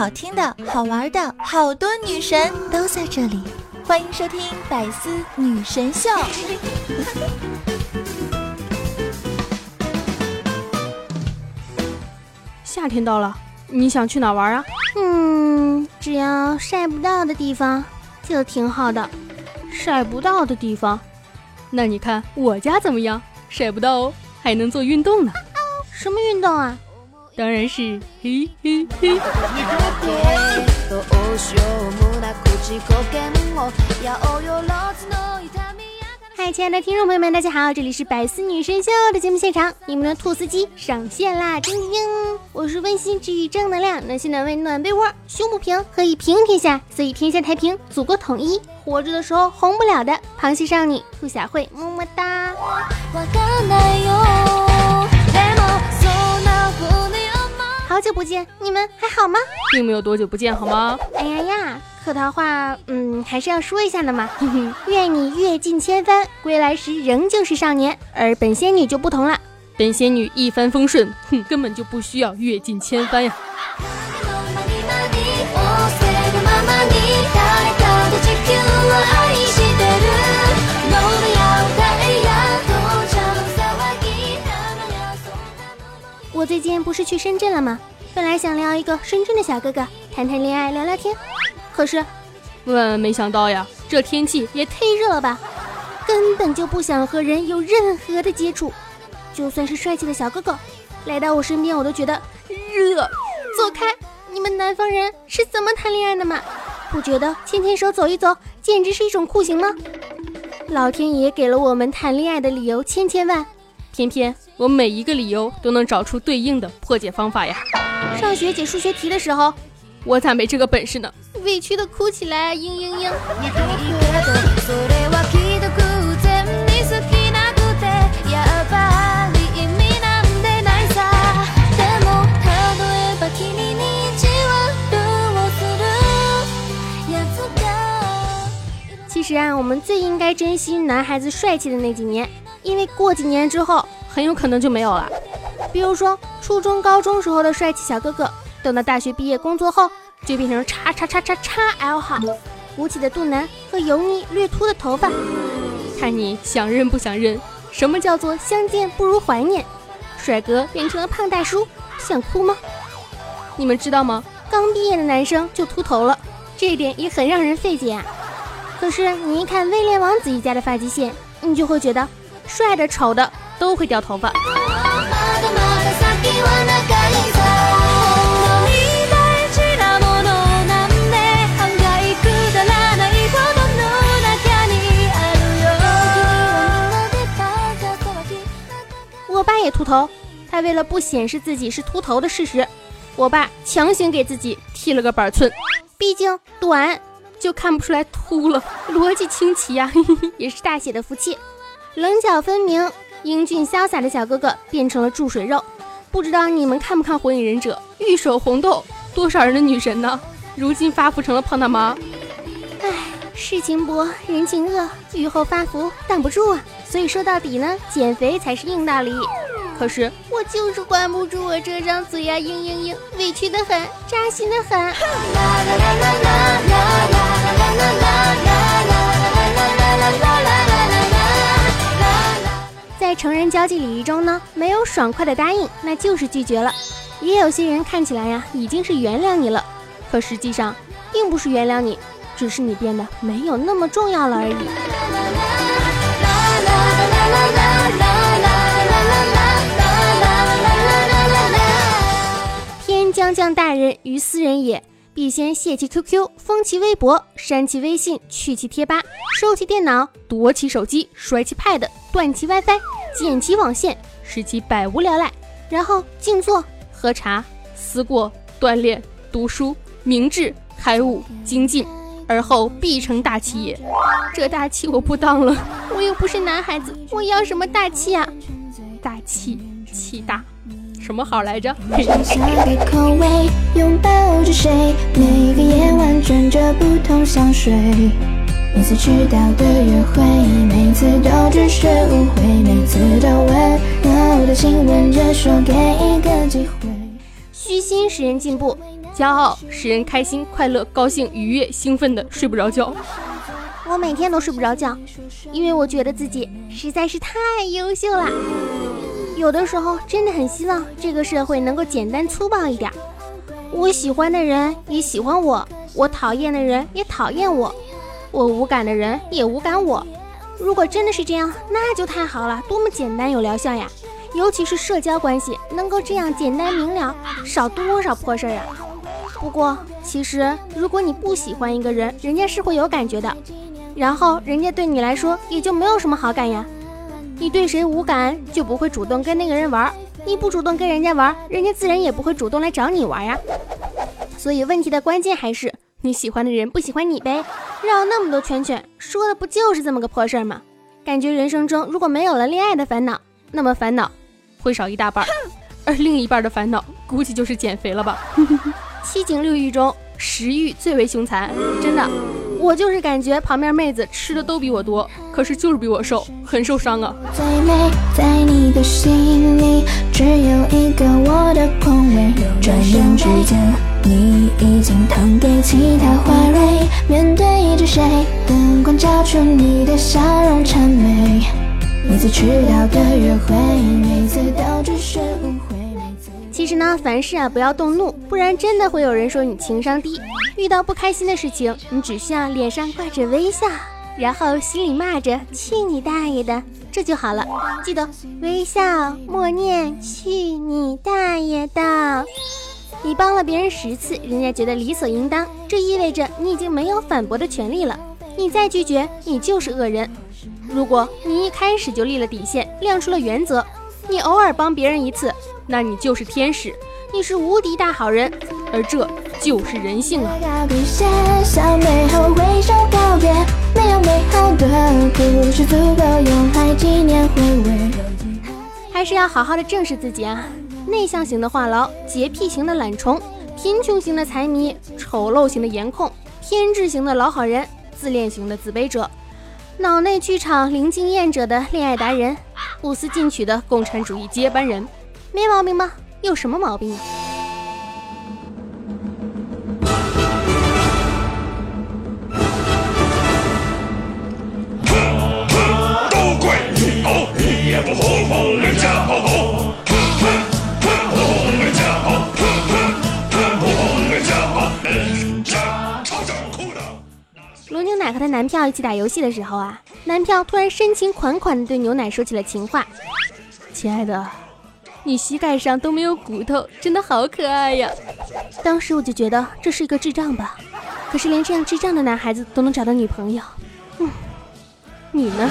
好听的、好玩的，好多女神都在这里，欢迎收听百思女神秀。夏天到了，你想去哪玩啊？嗯，只要晒不到的地方就挺好的。晒不到的地方，那你看我家怎么样？晒不到哦，还能做运动呢。什么运动啊？当然是嘿嘿嘿。嗨，亲爱的听众朋友们，大家好，这里是百思女神秀的节目现场，你们的兔司机上线啦！叮叮，我是温馨治愈正能量，暖心暖胃暖被窝，胸不平可以平天下，所以天下太平，祖国统一。活着的时候红不了的螃蟹少女兔小慧，么么哒。好久不见，你们还好吗？并没有多久不见，好吗？哎呀呀，客套话，嗯，还是要说一下的嘛。愿你阅尽千帆，归来时仍旧是少年。而本仙女就不同了，本仙女一帆风顺，哼，根本就不需要阅尽千帆呀。最近不是去深圳了吗？本来想撩一个深圳的小哥哥谈谈恋爱聊聊天，可是万万没想到呀，这天气也忒热了吧，根本就不想和人有任何的接触。就算是帅气的小哥哥来到我身边，我都觉得热。走开！你们南方人是怎么谈恋爱的嘛？不觉得牵牵手走一走简直是一种酷刑吗？老天爷给了我们谈恋爱的理由千千万，偏偏我每一个理由都能找出对应的破解方法呀。上学解数学题的时候，我咋没这个本事呢？委屈的哭起来，嘤嘤嘤。其实啊，我们最应该珍惜男孩子帅气的那几年，因为过几年之后，很有可能就没有了。比如说初中、高中时候的帅气小哥哥，等到大学毕业工作后，就变成叉叉叉叉叉 L 号，鼓起的肚腩和油腻略秃的头发。看你想认不想认？什么叫做相见不如怀念？帅哥变成了胖大叔，想哭吗？你们知道吗？刚毕业的男生就秃头了，这一点也很让人费解啊。可是你一看威廉王子一家的发际线，你就会觉得帅的丑的都会掉头发。我爸也秃头，他为了不显示自己是秃头的事实，我爸强行给自己剃了个板寸，毕竟短就看不出来秃了，逻辑清奇呀，也是大写的福气。棱角分明、英俊潇洒的小哥哥变成了注水肉，不知道你们看不看《火影忍者》？玉手红豆，多少人的女神呢？如今发福成了胖大妈。唉，世情薄，人情恶，雨后发福挡不住啊。所以说到底呢，减肥才是硬道理。可是我就是管不住我这张嘴呀，嘤嘤嘤，委屈的很，扎心的很。在成人交际礼仪中呢，没有爽快的答应，那就是拒绝了。也有些人看起来呀，已经是原谅你了，可实际上并不是原谅你，只是你变得没有那么重要了而已。天将降大任于斯人也，必先卸其 QQ，封其微博，删其微信，去其贴吧，收其电脑，夺其手机，摔其 Pad，断其 WiFi，剪其网线，使其百无聊赖，然后静坐、喝茶、思过、锻炼、读书、明志、开悟、精进。而后必成大器也。这大器我不当了，我又不是男孩子，我要什么大器啊？大气气大，什么好来着？每次迟到的约会，每次都只是误会，每次都温柔的亲吻着说给一个机会。虚心使人进步。骄傲，使人开心、快乐、高兴、愉悦、兴奋的睡不着觉。我每天都睡不着觉，因为我觉得自己实在是太优秀了。有的时候真的很希望这个社会能够简单粗暴一点。我喜欢的人也喜欢我，我讨厌的人也讨厌我，我无感的人也无感我。如果真的是这样，那就太好了，多么简单有疗效呀！尤其是社交关系能够这样简单明了，少多少破事儿啊！不过，其实如果你不喜欢一个人，人家是会有感觉的。然后人家对你来说也就没有什么好感呀。你对谁无感，就不会主动跟那个人玩。你不主动跟人家玩，人家自然也不会主动来找你玩呀。所以问题的关键还是你喜欢的人不喜欢你呗。绕那么多圈圈，说的不就是这么个破事儿吗？感觉人生中如果没有了恋爱的烦恼，那么烦恼会少一大半，而另一半的烦恼估计就是减肥了吧。七情六欲中，食欲最为凶残，真的。我就是感觉旁边妹子吃的都比我多，可是就是比我瘦，很受伤啊。最美在你的心里只有一个我的空位，转眼之间你已经腾给其他花蕊。面对着谁，灯光照出你的笑容谄媚。每次迟到的约会，每次都只是误会。其实呢，凡事啊不要动怒，不然真的会有人说你情商低。遇到不开心的事情，你只需要脸上挂着微笑，然后心里骂着“去你大爷的”，这就好了。记得微笑，默念“去你大爷的”。你帮了别人十次，人家觉得理所应当，这意味着你已经没有反驳的权利了。你再拒绝，你就是恶人。如果你一开始就立了底线，亮出了原则，你偶尔帮别人一次。那你就是天使，你是无敌大好人，而这就是人性啊！还是要好好的正视自己啊！内向型的话痨，洁癖型的懒虫，贫穷型的财迷，丑陋型的颜控，偏执型的老好人，自恋型的自卑者，脑内剧场零经验者的恋爱达人，不思进取的共产主义接班人。没毛病吗？有什么毛病？啊男票一起打游戏的时候啊，男票突然深情款款的对牛奶说起了情话：“亲爱的。”你膝盖上都没有骨头，真的好可爱呀！当时我就觉得这是一个智障吧，可是连这样智障的男孩子都能找到女朋友，嗯，你呢？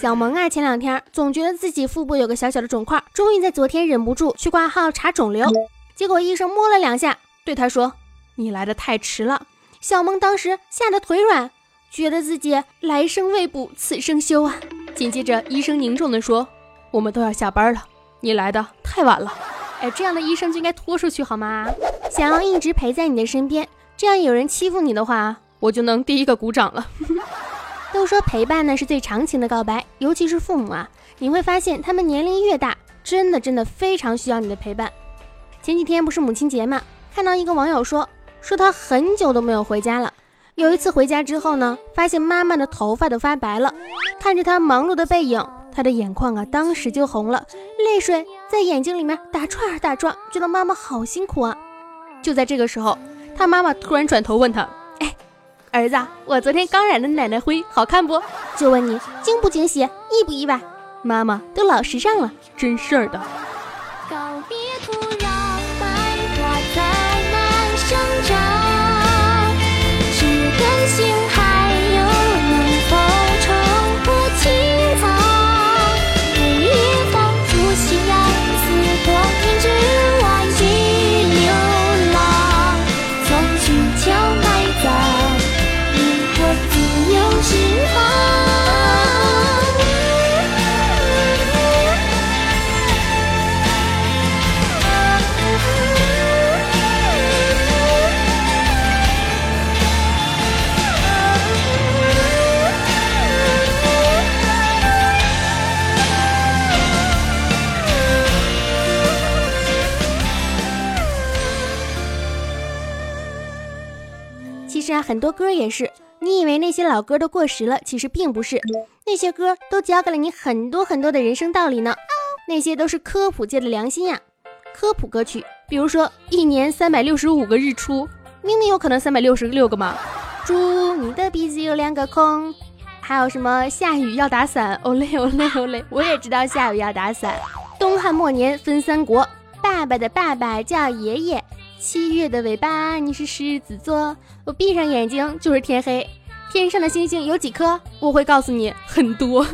小萌啊，前两天总觉得自己腹部有个小小的肿块，终于在昨天忍不住去挂号查肿瘤，结果医生摸了两下，对他说：“你来的太迟了。”小萌当时吓得腿软，觉得自己来生未卜，此生休啊。紧接着医生凝重地说：“我们都要下班了，你来的太晚了。”哎，这样的医生就应该拖出去好吗？想要一直陪在你的身边，这样有人欺负你的话，我就能第一个鼓掌了。都说陪伴呢是最长情的告白，尤其是父母啊，你会发现他们年龄越大，真的真的非常需要你的陪伴。前几天不是母亲节嘛，看到一个网友说，说他很久都没有回家了，有一次回家之后呢，发现妈妈的头发都发白了，看着他忙碌的背影，他的眼眶啊当时就红了，泪水在眼睛里面打转打转，觉得妈妈好辛苦啊。就在这个时候，他妈妈突然转头问他。哎儿子，我昨天刚染的奶奶灰，好看不？就问你惊不惊喜，意不意外？妈妈都老时尚了，真事儿的。很多歌也是，你以为那些老歌都过时了，其实并不是，那些歌都教给了你很多很多的人生道理呢。那些都是科普界的良心呀，科普歌曲，比如说一年三百六十五个日出，明明有可能三百六十六个嘛。猪你的鼻子有两个孔，还有什么下雨要打伞，哦嘞哦嘞哦嘞，我也知道下雨要打伞。东汉末年分三国，爸爸的爸爸叫爷爷。七月的尾巴，你是狮子座。我闭上眼睛就是天黑。天上的星星有几颗？我会告诉你很多。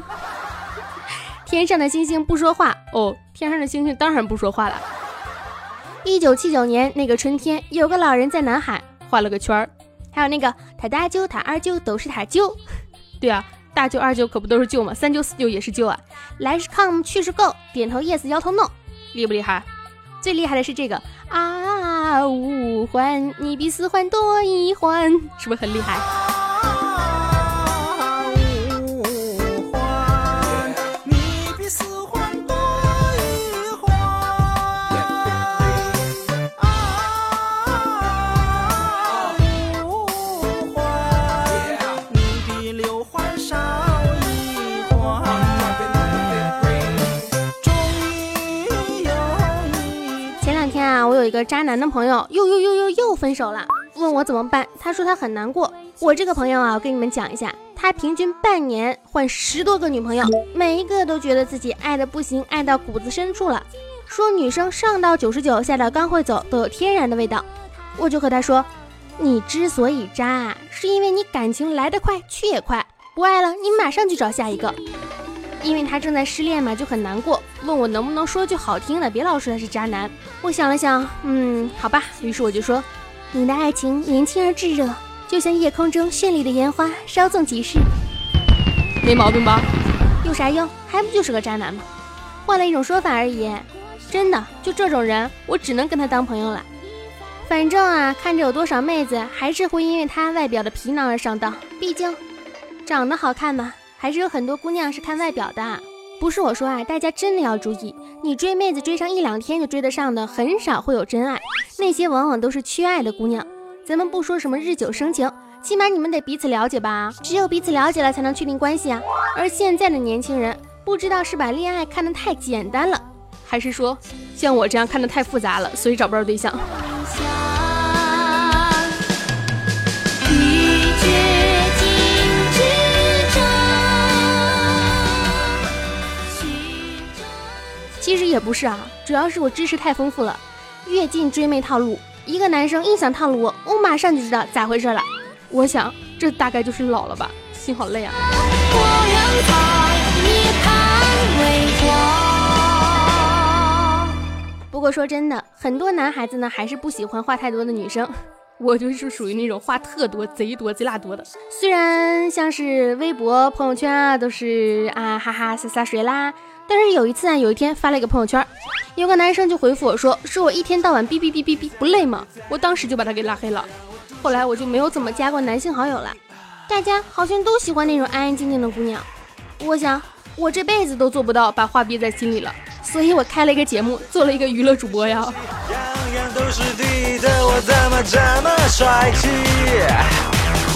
天上的星星不说话哦，天上的星星当然不说话了。一九七九年那个春天，有个老人在南海画了个圈儿。还有那个他大舅、他二舅都是他舅，对啊，大舅、二舅可不都是舅吗？三舅、四舅也是舅啊。来是 come，去是 go，点头 yes，摇头 no，厉不厉害？最厉害的是这个啊，五环你比四环多一环，是不是很厉害？个渣男的朋友又又又又又分手了，问我怎么办。他说他很难过。我这个朋友啊，我跟你们讲一下，他平均半年换十多个女朋友，每一个都觉得自己爱的不行，爱到骨子深处了。说女生上到九十九，下到刚会走都有天然的味道。我就和他说，你之所以渣，是因为你感情来得快去也快，不爱了你马上去找下一个。因为他正在失恋嘛，就很难过，问我能不能说句好听的，别老说他是渣男。我想了想，嗯，好吧。于是我就说，你的爱情年轻而炙热，就像夜空中绚丽的烟花，稍纵即逝。没毛病吧？有啥用？还不就是个渣男吗？换了一种说法而已。真的，就这种人，我只能跟他当朋友了。反正啊，看着有多少妹子还是会因为他外表的皮囊而上当，毕竟长得好看嘛。还是有很多姑娘是看外表的，不是我说啊，大家真的要注意，你追妹子追上一两天就追得上的，很少会有真爱，那些往往都是缺爱的姑娘。咱们不说什么日久生情，起码你们得彼此了解吧，只有彼此了解了才能确定关系啊。而现在的年轻人，不知道是把恋爱看得太简单了，还是说像我这样看得太复杂了，所以找不着对象。不是啊，主要是我知识太丰富了。越近追妹套路，一个男生一想套路我，我马上就知道咋回事了。我想这大概就是老了吧，心好累啊。不过说真的，很多男孩子呢还是不喜欢话太多的女生。我就是属于那种话特多、贼多、贼拉多的。虽然像是微博、朋友圈啊，都是啊哈哈洒洒水啦。但是有一次啊，有一天发了一个朋友圈，有个男生就回复我说：“是我一天到晚哔哔哔哔哔，不累吗？”我当时就把他给拉黑了。后来我就没有怎么加过男性好友了。大家好像都喜欢那种安安静静的姑娘。我想我这辈子都做不到把话憋在心里了，所以我开了一个节目，做了一个娱乐主播呀。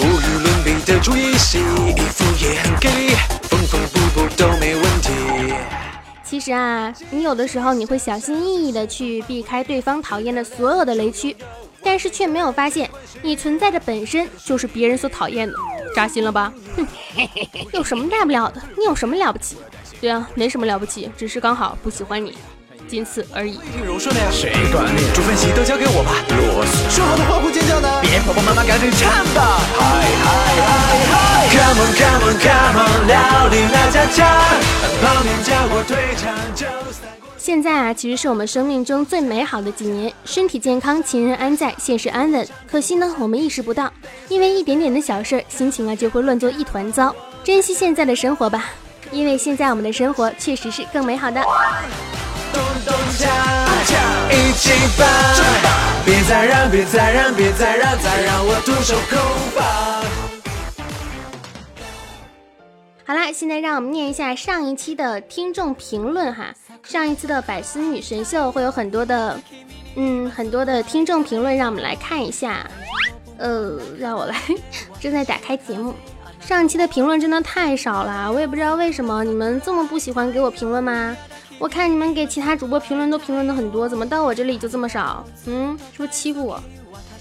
无与伦比的注意洗，衣服也很给力，缝缝补补都没问题。其实啊，你有的时候你会小心翼翼的去避开对方讨厌的所有的雷区，但是却没有发现你存在的本身就是别人所讨厌的，扎心了吧？哼，有什么大不了的？你有什么了不起？对啊，没什么了不起，只是刚好不喜欢你。仅此而已。谁管你？主分析都交给我吧。啰嗦。说好的欢呼尖叫呢？别婆婆妈妈赶紧唱吧。嗨嗨嗨嗨！Come on come on come on，料理那家家，泡面加火腿肠就三现在啊，其实是我们生命中最美好的几年，身体健康，亲人安在，现实安稳。可惜呢，我们意识不到，因为一点点的小事儿，心情啊就会乱作一团糟。珍惜现在的生活吧，因为现在我们的生活确实是更美好的。咚咚锵锵，一起棒！别再让，别再让，别再让，再让我独守空房。好啦，现在让我们念一下上一期的听众评论哈。上一次的百思女神秀会有很多的，嗯，很多的听众评论，让我们来看一下。呃，让我来，正在打开节目。上期的评论真的太少了，我也不知道为什么你们这么不喜欢给我评论吗？我看你们给其他主播评论都评论的很多，怎么到我这里就这么少？嗯，是不是欺负我？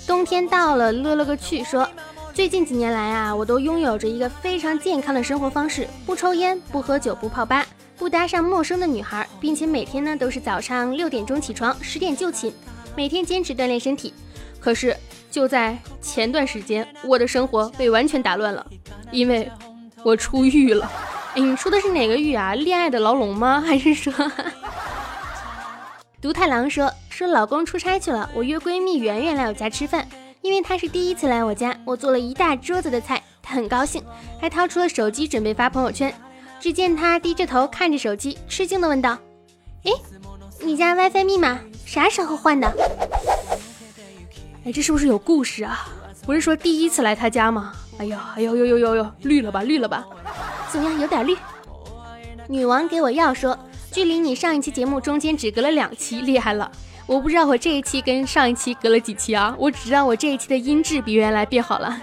冬天到了，乐了个去说，最近几年来啊，我都拥有着一个非常健康的生活方式，不抽烟，不喝酒，不泡吧，不搭上陌生的女孩，并且每天呢都是早上六点钟起床，十点就寝，每天坚持锻炼身体。可是就在前段时间，我的生活被完全打乱了。因为我出狱了，哎你出的是哪个狱啊？恋爱的牢笼吗？还是说？独太郎说说老公出差去了，我约闺蜜圆圆来我家吃饭，因为她是第一次来我家，我做了一大桌子的菜，她很高兴，还掏出了手机准备发朋友圈。只见她低着头看着手机，吃惊的问道：“哎，你家 WiFi 密码啥时候换的？哎，这是不是有故事啊？不是说第一次来他家吗？”哎呦，哎呦呦呦呦呦，绿了吧，绿了吧，怎么样，有点绿。女王给我要说，距离你上一期节目中间只隔了两期，厉害了。我不知道我这一期跟上一期隔了几期啊，我只知道我这一期的音质比原来变好了。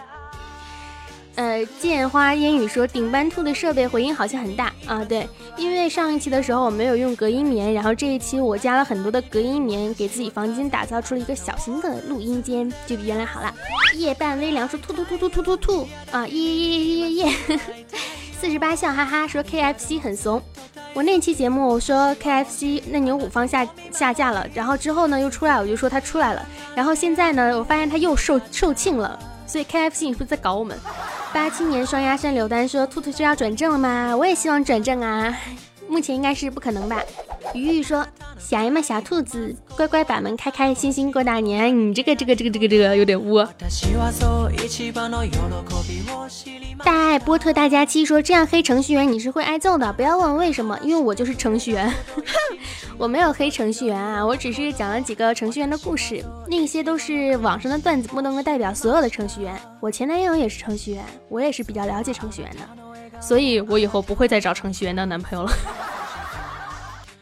呃，剑花烟雨说顶班兔的设备回音好像很大啊，对，因为上一期的时候我没有用隔音棉，然后这一期我加了很多的隔音棉，给自己房间打造出了一个小型的录音间，就比原来好了。夜半微凉说兔兔兔兔兔兔兔啊，耶耶耶耶耶耶，四十八笑哈哈说 KFC 很怂，我那期节目我说 KFC 那牛五方下下架了，然后之后呢又出来，我就说它出来了，然后现在呢我发现它又售售罄了。所以 KFC 你是不是在搞我们？八七年双鸭山刘丹说：“兔兔是要转正了吗？我也希望转正啊，目前应该是不可能吧。”鱼鱼说：“小呀嘛小兔子，乖乖把门开开，心心过大年。”你这个这个这个这个这个有点污。大爱波特大家期说：“这样黑程序员你是会挨揍的，不要问为什么，因为我就是程序员。我没有黑程序员啊，我只是讲了几个程序员的故事，那些都是网上的段子，不能够代表所有的程序员。我前男友也是程序员，我也是比较了解程序员的，所以我以后不会再找程序员当男朋友了。”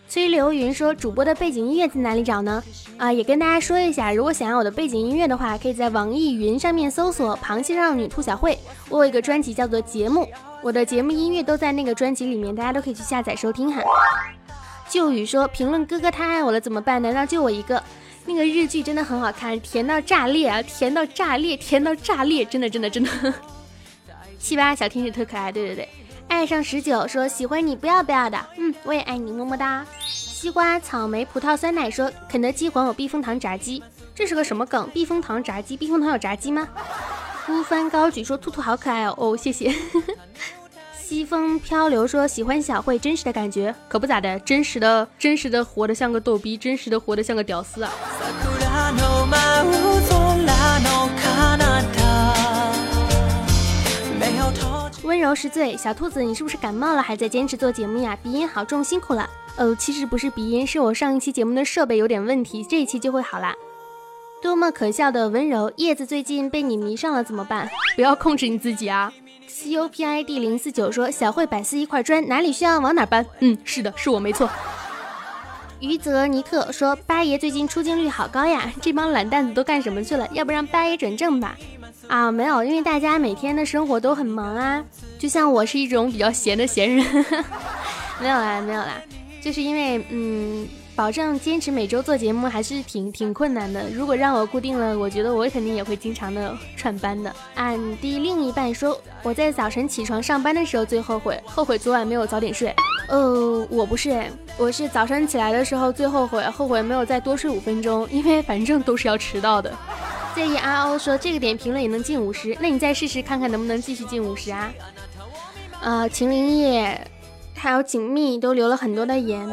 崔流云说：“主播的背景音乐在哪里找呢？啊，也跟大家说一下，如果想要我的背景音乐的话，可以在网易云上面搜索《螃蟹少女兔小慧》，我有一个专辑叫做《节目》，我的节目音乐都在那个专辑里面，大家都可以去下载收听哈。”旧雨说：“评论哥哥太爱我了怎么办？难道就我一个？那个日剧真的很好看，甜到炸裂啊，甜到炸裂，甜到炸裂，真的真的真的。七八小天使特可爱，对对对。”爱上十九说喜欢你不要不要的，嗯，我也爱你，么么哒。西瓜、草莓、葡萄、酸奶说肯德基还我避风塘炸鸡，这是个什么梗？避风塘炸鸡，避风塘有炸鸡吗？孤帆高举说兔兔好可爱哦，哦谢谢。西风漂流说喜欢小慧真实的感觉，可不咋的，真实的真实的活得像个逗逼，真实的活得像个屌丝啊。柔是罪，小兔子，你是不是感冒了？还在坚持做节目呀？鼻音好重，辛苦了。哦，其实不是鼻音，是我上一期节目的设备有点问题，这一期就会好啦。多么可笑的温柔，叶子最近被你迷上了，怎么办？不要控制你自己啊。C O P I D 零四九说，小慧百思一块砖，哪里需要往哪搬。嗯，是的，是我没错。余泽尼克说，八爷最近出镜率好高呀，这帮懒蛋子都干什么去了？要不让八爷转正吧？啊，没有，因为大家每天的生活都很忙啊，就像我是一种比较闲的闲人，没有啦，没有啦，就是因为嗯，保证坚持每周做节目还是挺挺困难的。如果让我固定了，我觉得我肯定也会经常的串班的。俺的另一半说，我在早晨起床上班的时候最后悔，后悔昨晚没有早点睡。呃，我不是，我是早上起来的时候最后悔，后悔没有再多睡五分钟，因为反正都是要迟到的。建议阿欧说这个点评论也能进五十，那你再试试看看能不能继续进五十啊？呃，秦林叶还有锦觅都留了很多的言。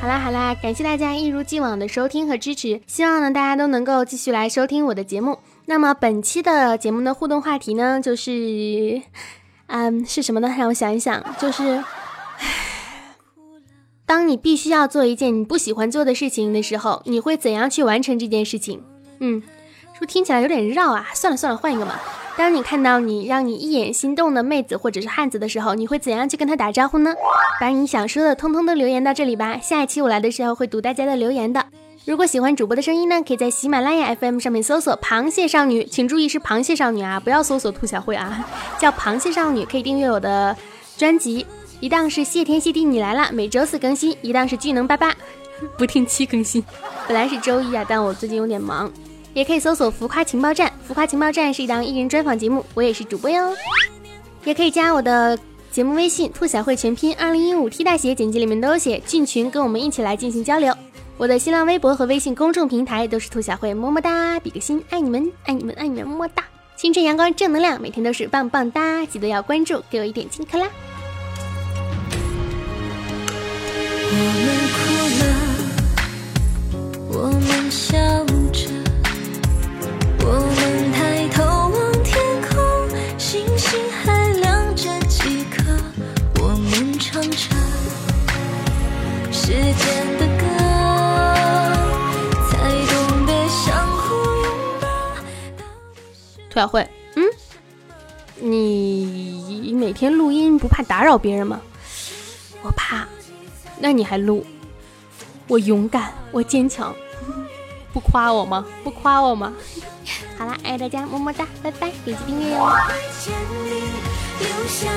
好啦好啦，感谢大家一如既往的收听和支持，希望呢大家都能够继续来收听我的节目。那么本期的节目的互动话题呢，就是，嗯，是什么呢？让我想一想，就是，当你必须要做一件你不喜欢做的事情的时候，你会怎样去完成这件事情？嗯，是不是听起来有点绕啊？算了算了，换一个嘛。当你看到你让你一眼心动的妹子或者是汉子的时候，你会怎样去跟他打招呼呢？把你想说的通通都留言到这里吧。下一期我来的时候会读大家的留言的。如果喜欢主播的声音呢，可以在喜马拉雅 FM 上面搜索“螃蟹少女”，请注意是螃蟹少女啊，不要搜索兔小慧啊，叫螃蟹少女。可以订阅我的专辑，一档是谢天谢地你来了，每周四更新；一档是巨能爸爸，不定期更新。本来是周一啊，但我最近有点忙。也可以搜索“浮夸情报站”，浮夸情报站是一档艺人专访节目，我也是主播哟。也可以加我的节目微信“兔小慧全拼二零一五 T 大写”，简介里面都有写，进群跟我们一起来进行交流。我的新浪微博和微信公众平台都是兔小慧，么么哒，比个心，爱你们，爱你们，爱你们，么么哒。青春阳光正能量，每天都是棒棒哒，记得要关注，给我一点金克啦。我们哭了，我们笑。小慧，嗯，你每天录音不怕打扰别人吗？我怕，那你还录？我勇敢，我坚强，不夸我吗？不夸我吗？好啦，爱大家，么么哒，拜拜，点击订阅哟。下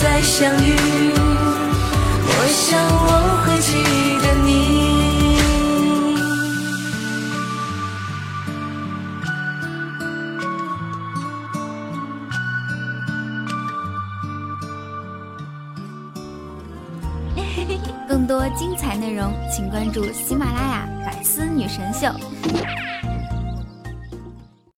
再相遇，我想我会记得你。更多精彩内容，请关注喜马拉雅《百思女神秀》。